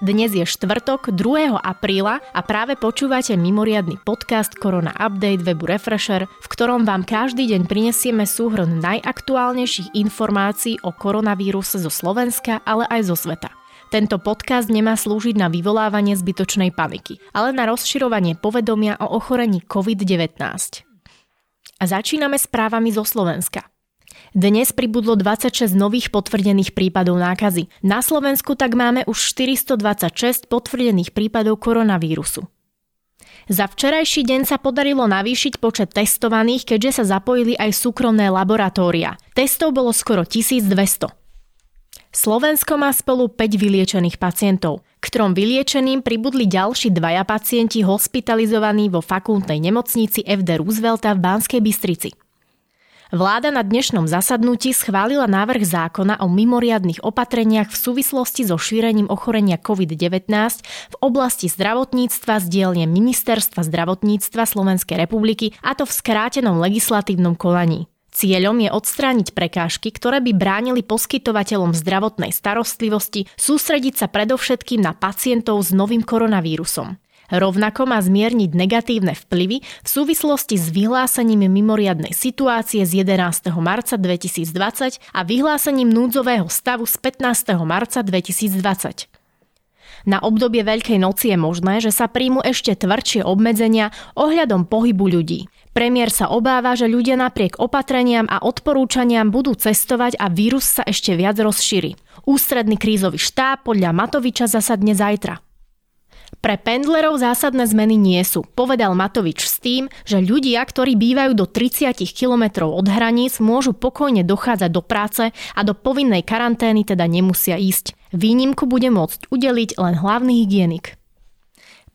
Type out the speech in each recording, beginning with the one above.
Dnes je štvrtok 2. apríla a práve počúvate mimoriadny podcast Korona Update webu Refresher, v ktorom vám každý deň prinesieme súhrn najaktuálnejších informácií o koronavíruse zo Slovenska, ale aj zo sveta. Tento podcast nemá slúžiť na vyvolávanie zbytočnej paniky, ale na rozširovanie povedomia o ochorení COVID-19. A začíname správami zo Slovenska. Dnes pribudlo 26 nových potvrdených prípadov nákazy. Na Slovensku tak máme už 426 potvrdených prípadov koronavírusu. Za včerajší deň sa podarilo navýšiť počet testovaných, keďže sa zapojili aj súkromné laboratória. Testov bolo skoro 1200. Slovensko má spolu 5 vyliečených pacientov. K trom vyliečeným pribudli ďalší dvaja pacienti hospitalizovaní vo fakultnej nemocnici FD Roosevelta v Banskej Bystrici. Vláda na dnešnom zasadnutí schválila návrh zákona o mimoriadnych opatreniach v súvislosti so šírením ochorenia COVID-19 v oblasti zdravotníctva z dielne Ministerstva zdravotníctva Slovenskej republiky a to v skrátenom legislatívnom konaní. Cieľom je odstrániť prekážky, ktoré by bránili poskytovateľom zdravotnej starostlivosti sústrediť sa predovšetkým na pacientov s novým koronavírusom. Rovnako má zmierniť negatívne vplyvy v súvislosti s vyhlásením mimoriadnej situácie z 11. marca 2020 a vyhlásením núdzového stavu z 15. marca 2020. Na obdobie Veľkej noci je možné, že sa príjmu ešte tvrdšie obmedzenia ohľadom pohybu ľudí. Premiér sa obáva, že ľudia napriek opatreniam a odporúčaniam budú cestovať a vírus sa ešte viac rozšíri. Ústredný krízový štáb podľa Matoviča zasadne zajtra. Pre pendlerov zásadné zmeny nie sú, povedal Matovič s tým, že ľudia, ktorí bývajú do 30 kilometrov od hraníc, môžu pokojne dochádzať do práce a do povinnej karantény teda nemusia ísť. Výnimku bude môcť udeliť len hlavný hygienik.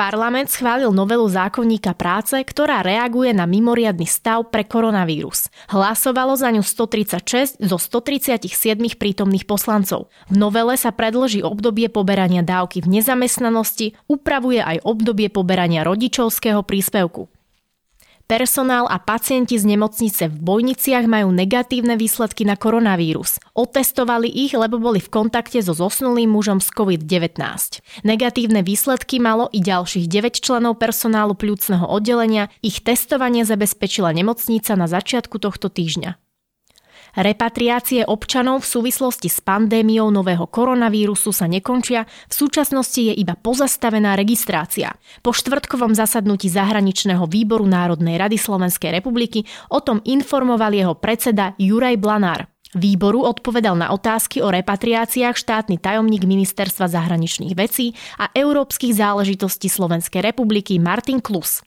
Parlament schválil novelu zákonníka práce, ktorá reaguje na mimoriadny stav pre koronavírus. Hlasovalo za ňu 136 zo 137 prítomných poslancov. V novele sa predlží obdobie poberania dávky v nezamestnanosti, upravuje aj obdobie poberania rodičovského príspevku. Personál a pacienti z nemocnice v Bojniciach majú negatívne výsledky na koronavírus. Otestovali ich, lebo boli v kontakte so zosnulým mužom z COVID-19. Negatívne výsledky malo i ďalších 9 členov personálu pľúcneho oddelenia. Ich testovanie zabezpečila nemocnica na začiatku tohto týždňa. Repatriácie občanov v súvislosti s pandémiou nového koronavírusu sa nekončia, v súčasnosti je iba pozastavená registrácia. Po štvrtkovom zasadnutí zahraničného výboru Národnej rady Slovenskej republiky o tom informoval jeho predseda Juraj Blanár. Výboru odpovedal na otázky o repatriáciách štátny tajomník Ministerstva zahraničných vecí a európskych záležitostí Slovenskej republiky Martin Klus.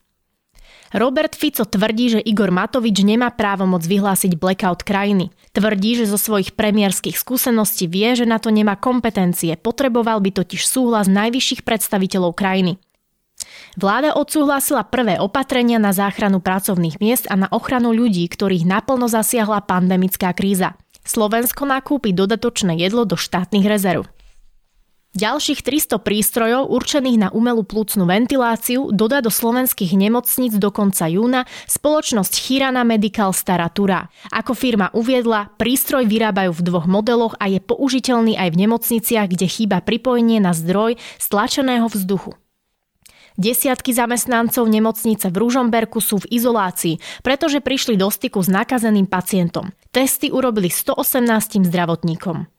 Robert Fico tvrdí, že Igor Matovič nemá právo moc vyhlásiť blackout krajiny. Tvrdí, že zo svojich premiérskych skúseností vie, že na to nemá kompetencie, potreboval by totiž súhlas najvyšších predstaviteľov krajiny. Vláda odsúhlasila prvé opatrenia na záchranu pracovných miest a na ochranu ľudí, ktorých naplno zasiahla pandemická kríza. Slovensko nakúpi dodatočné jedlo do štátnych rezerv. Ďalších 300 prístrojov určených na umelú plúcnu ventiláciu dodá do slovenských nemocníc do konca júna spoločnosť Chirana Medical Staratura. Ako firma uviedla, prístroj vyrábajú v dvoch modeloch a je použiteľný aj v nemocniciach, kde chýba pripojenie na zdroj stlačeného vzduchu. Desiatky zamestnancov nemocnice v Ružomberku sú v izolácii, pretože prišli do styku s nakazeným pacientom. Testy urobili 118 zdravotníkom.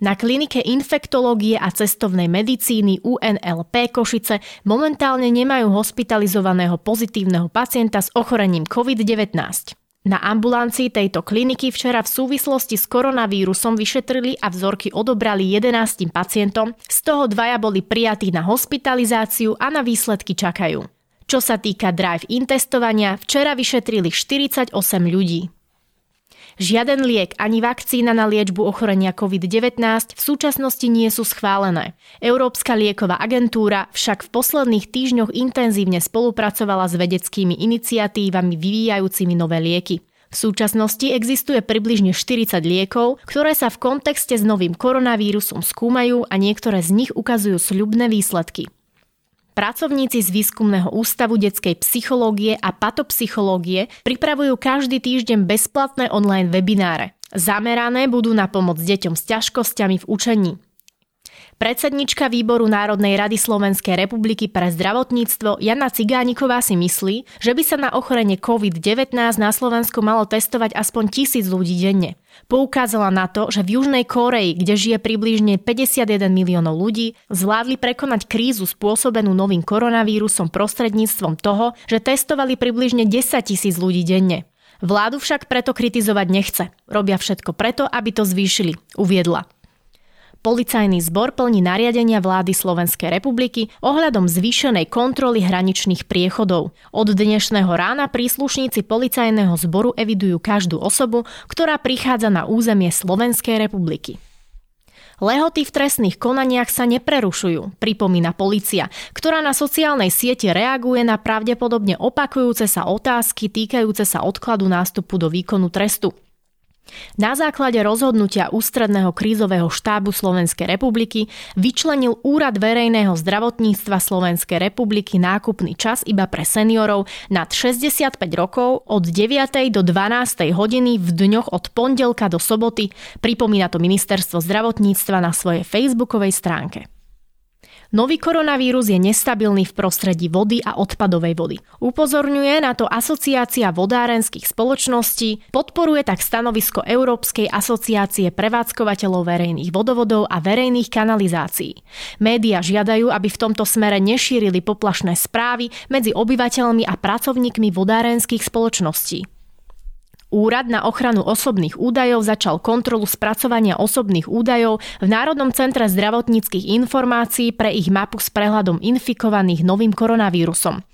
Na klinike infektológie a cestovnej medicíny UNLP Košice momentálne nemajú hospitalizovaného pozitívneho pacienta s ochorením COVID-19. Na ambulancii tejto kliniky včera v súvislosti s koronavírusom vyšetrili a vzorky odobrali 11 pacientom, z toho dvaja boli prijatí na hospitalizáciu a na výsledky čakajú. Čo sa týka drive-in testovania, včera vyšetrili 48 ľudí. Žiaden liek ani vakcína na liečbu ochorenia COVID-19 v súčasnosti nie sú schválené. Európska lieková agentúra však v posledných týždňoch intenzívne spolupracovala s vedeckými iniciatívami vyvíjajúcimi nové lieky. V súčasnosti existuje približne 40 liekov, ktoré sa v kontexte s novým koronavírusom skúmajú a niektoré z nich ukazujú sľubné výsledky. Pracovníci z Výskumného ústavu detskej psychológie a patopsychológie pripravujú každý týždeň bezplatné online webináre. Zamerané budú na pomoc deťom s ťažkosťami v učení. Predsednička výboru Národnej rady Slovenskej republiky pre zdravotníctvo Jana Cigániková si myslí, že by sa na ochorenie COVID-19 na Slovensku malo testovať aspoň tisíc ľudí denne. Poukázala na to, že v Južnej Koreji, kde žije približne 51 miliónov ľudí, zvládli prekonať krízu spôsobenú novým koronavírusom prostredníctvom toho, že testovali približne 10 tisíc ľudí denne. Vládu však preto kritizovať nechce. Robia všetko preto, aby to zvýšili, uviedla. Policajný zbor plní nariadenia vlády Slovenskej republiky ohľadom zvýšenej kontroly hraničných priechodov. Od dnešného rána príslušníci policajného zboru evidujú každú osobu, ktorá prichádza na územie Slovenskej republiky. Lehoty v trestných konaniach sa neprerušujú, pripomína policia, ktorá na sociálnej siete reaguje na pravdepodobne opakujúce sa otázky týkajúce sa odkladu nástupu do výkonu trestu. Na základe rozhodnutia Ústredného krízového štábu Slovenskej republiky vyčlenil Úrad verejného zdravotníctva Slovenskej republiky nákupný čas iba pre seniorov nad 65 rokov od 9. do 12. hodiny v dňoch od pondelka do soboty, pripomína to Ministerstvo zdravotníctva na svojej facebookovej stránke. Nový koronavírus je nestabilný v prostredí vody a odpadovej vody. Upozorňuje na to Asociácia vodárenských spoločností, podporuje tak stanovisko Európskej asociácie prevádzkovateľov verejných vodovodov a verejných kanalizácií. Média žiadajú, aby v tomto smere nešírili poplašné správy medzi obyvateľmi a pracovníkmi vodárenských spoločností. Úrad na ochranu osobných údajov začal kontrolu spracovania osobných údajov v Národnom centre zdravotníckých informácií pre ich mapu s prehľadom infikovaných novým koronavírusom.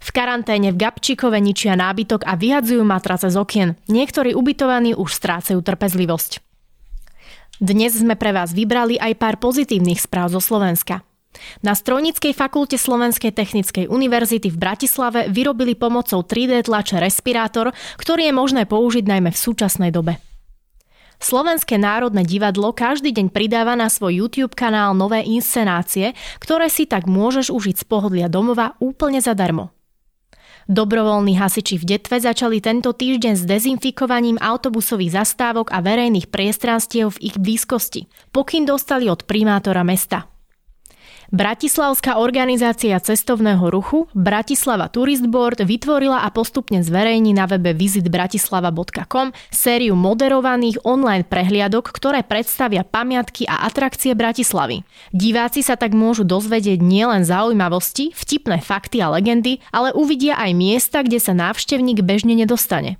V karanténe v Gabčíkove ničia nábytok a vyhadzujú matrace z okien. Niektorí ubytovaní už strácajú trpezlivosť. Dnes sme pre vás vybrali aj pár pozitívnych správ zo Slovenska. Na Strojnickej fakulte Slovenskej technickej univerzity v Bratislave vyrobili pomocou 3D tlače respirátor, ktorý je možné použiť najmä v súčasnej dobe. Slovenské národné divadlo každý deň pridáva na svoj YouTube kanál nové inscenácie, ktoré si tak môžeš užiť z pohodlia domova úplne zadarmo. Dobrovoľní hasiči v Detve začali tento týždeň s dezinfikovaním autobusových zastávok a verejných priestranstiev v ich blízkosti. Pokyn dostali od primátora mesta. Bratislavská organizácia cestovného ruchu Bratislava Tourist Board vytvorila a postupne zverejní na webe visitbratislava.com sériu moderovaných online prehliadok, ktoré predstavia pamiatky a atrakcie Bratislavy. Diváci sa tak môžu dozvedieť nielen zaujímavosti, vtipné fakty a legendy, ale uvidia aj miesta, kde sa návštevník bežne nedostane.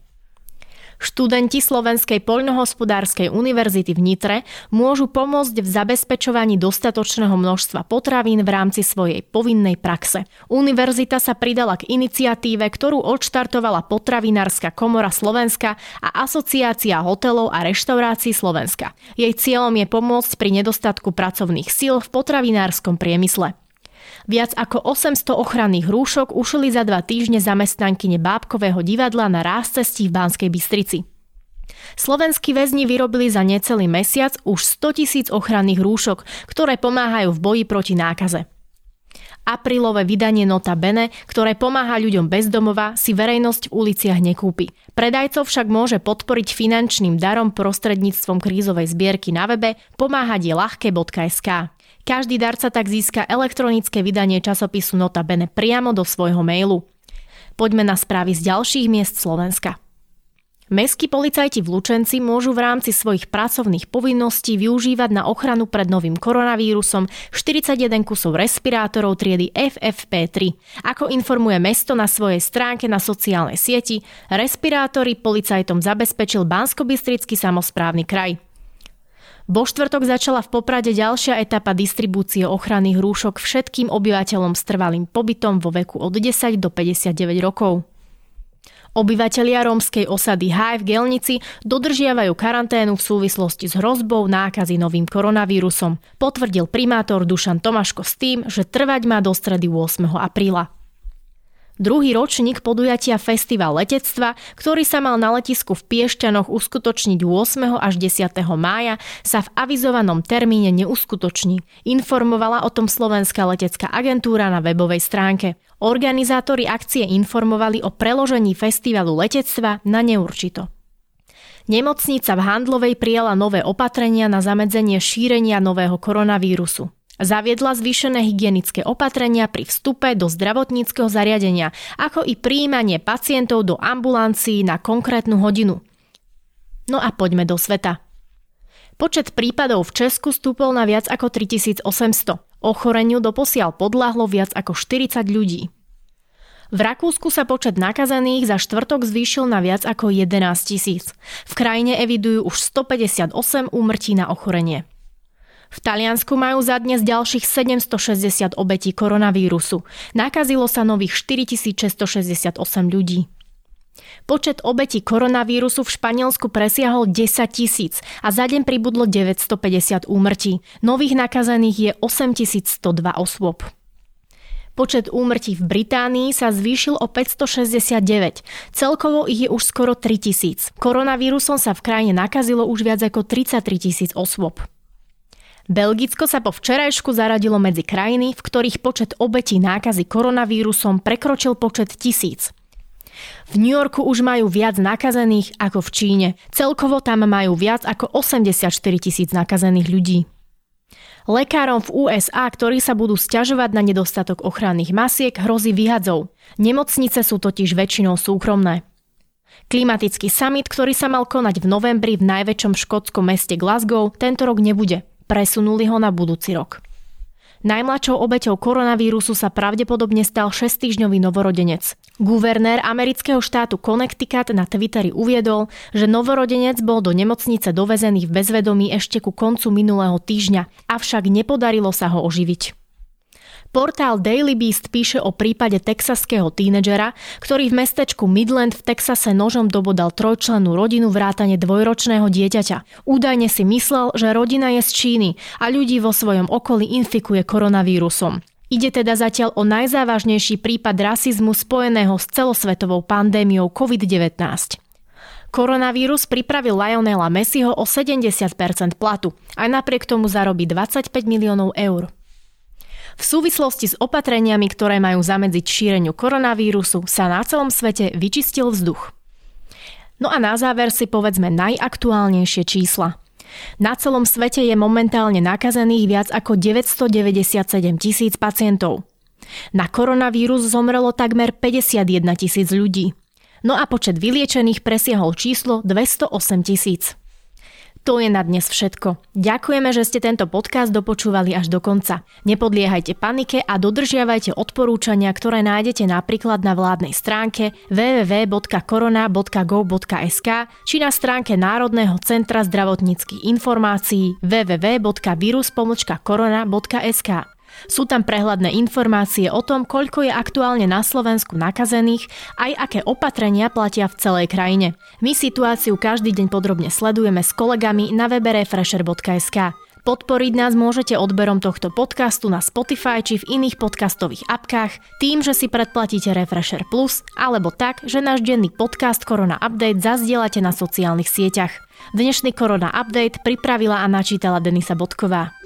Študenti Slovenskej poľnohospodárskej univerzity v Nitre môžu pomôcť v zabezpečovaní dostatočného množstva potravín v rámci svojej povinnej praxe. Univerzita sa pridala k iniciatíve, ktorú odštartovala Potravinárska komora Slovenska a Asociácia hotelov a reštaurácií Slovenska. Jej cieľom je pomôcť pri nedostatku pracovných síl v potravinárskom priemysle. Viac ako 800 ochranných rúšok ušili za dva týždne zamestnankyne Bábkového divadla na cestí v Banskej Bystrici. Slovenskí väzni vyrobili za necelý mesiac už 100 tisíc ochranných rúšok, ktoré pomáhajú v boji proti nákaze. Aprílové vydanie Nota Bene, ktoré pomáha ľuďom bezdomova, si verejnosť v uliciach nekúpi. Predajcov však môže podporiť finančným darom prostredníctvom krízovej zbierky na webe pomáhať je ľahké.sk. Každý darca tak získa elektronické vydanie časopisu Nota Bene priamo do svojho mailu. Poďme na správy z ďalších miest Slovenska. Mestskí policajti v Lučenci môžu v rámci svojich pracovných povinností využívať na ochranu pred novým koronavírusom 41 kusov respirátorov triedy FFP3. Ako informuje mesto na svojej stránke na sociálnej sieti, respirátory policajtom zabezpečil bansko samozprávny kraj. Vo štvrtok začala v Poprade ďalšia etapa distribúcie ochranných rúšok všetkým obyvateľom s trvalým pobytom vo veku od 10 do 59 rokov. Obyvatelia rómskej osady Háj v Gelnici dodržiavajú karanténu v súvislosti s hrozbou nákazy novým koronavírusom, potvrdil primátor Dušan Tomáško s tým, že trvať má do stredy 8. apríla. Druhý ročník podujatia Festival letectva, ktorý sa mal na letisku v Piešťanoch uskutočniť 8. až 10. mája, sa v avizovanom termíne neuskutoční. Informovala o tom Slovenská letecká agentúra na webovej stránke. Organizátori akcie informovali o preložení festivalu letectva na neurčito. Nemocnica v Handlovej prijala nové opatrenia na zamedzenie šírenia nového koronavírusu. Zaviedla zvýšené hygienické opatrenia pri vstupe do zdravotníckého zariadenia, ako i príjmanie pacientov do ambulancií na konkrétnu hodinu. No a poďme do sveta. Počet prípadov v Česku stúpol na viac ako 3800. Ochoreniu doposiaľ podľahlo viac ako 40 ľudí. V Rakúsku sa počet nakazených za štvrtok zvýšil na viac ako 11 tisíc. V krajine evidujú už 158 úmrtí na ochorenie. V Taliansku majú za dnes ďalších 760 obetí koronavírusu. Nakazilo sa nových 4668 ľudí. Počet obetí koronavírusu v Španielsku presiahol 10 tisíc a za deň pribudlo 950 úmrtí. Nových nakazených je 8102 osôb. Počet úmrtí v Británii sa zvýšil o 569. Celkovo ich je už skoro 3000. Koronavírusom sa v krajine nakazilo už viac ako 33 tisíc osôb. Belgicko sa po včerajšku zaradilo medzi krajiny, v ktorých počet obetí nákazy koronavírusom prekročil počet tisíc. V New Yorku už majú viac nakazených ako v Číne. Celkovo tam majú viac ako 84 tisíc nakazených ľudí. Lekárom v USA, ktorí sa budú stiažovať na nedostatok ochranných masiek, hrozí vyhadzov. Nemocnice sú totiž väčšinou súkromné. Klimatický summit, ktorý sa mal konať v novembri v najväčšom škótskom meste Glasgow, tento rok nebude. Presunuli ho na budúci rok. Najmladšou obeťou koronavírusu sa pravdepodobne stal 6-týždňový novorodenec. Guvernér amerického štátu Connecticut na Twitteri uviedol, že novorodenec bol do nemocnice dovezený v bezvedomí ešte ku koncu minulého týždňa, avšak nepodarilo sa ho oživiť. Portál Daily Beast píše o prípade texaského tínedžera, ktorý v mestečku Midland v Texase nožom dobodal trojčlennú rodinu vrátane dvojročného dieťaťa. Údajne si myslel, že rodina je z Číny a ľudí vo svojom okolí infikuje koronavírusom. Ide teda zatiaľ o najzávažnejší prípad rasizmu spojeného s celosvetovou pandémiou COVID-19. Koronavírus pripravil Lionela Messiho o 70% platu, aj napriek tomu zarobí 25 miliónov eur. V súvislosti s opatreniami, ktoré majú zamedziť šíreniu koronavírusu, sa na celom svete vyčistil vzduch. No a na záver si povedzme najaktuálnejšie čísla. Na celom svete je momentálne nakazených viac ako 997 tisíc pacientov. Na koronavírus zomrelo takmer 51 tisíc ľudí. No a počet vyliečených presiahol číslo 208 tisíc. To je na dnes všetko. Ďakujeme, že ste tento podcast dopočúvali až do konca. Nepodliehajte panike a dodržiavajte odporúčania, ktoré nájdete napríklad na vládnej stránke www.corona.gov.sk či na stránke Národného centra zdravotníckých informácií www.virus.corona.sk. Sú tam prehľadné informácie o tom, koľko je aktuálne na Slovensku nakazených, aj aké opatrenia platia v celej krajine. My situáciu každý deň podrobne sledujeme s kolegami na webe refresher.sk. Podporiť nás môžete odberom tohto podcastu na Spotify či v iných podcastových apkách tým, že si predplatíte Refresher Plus alebo tak, že náš denný podcast Korona Update zazdielate na sociálnych sieťach. Dnešný Korona Update pripravila a načítala Denisa Bodková.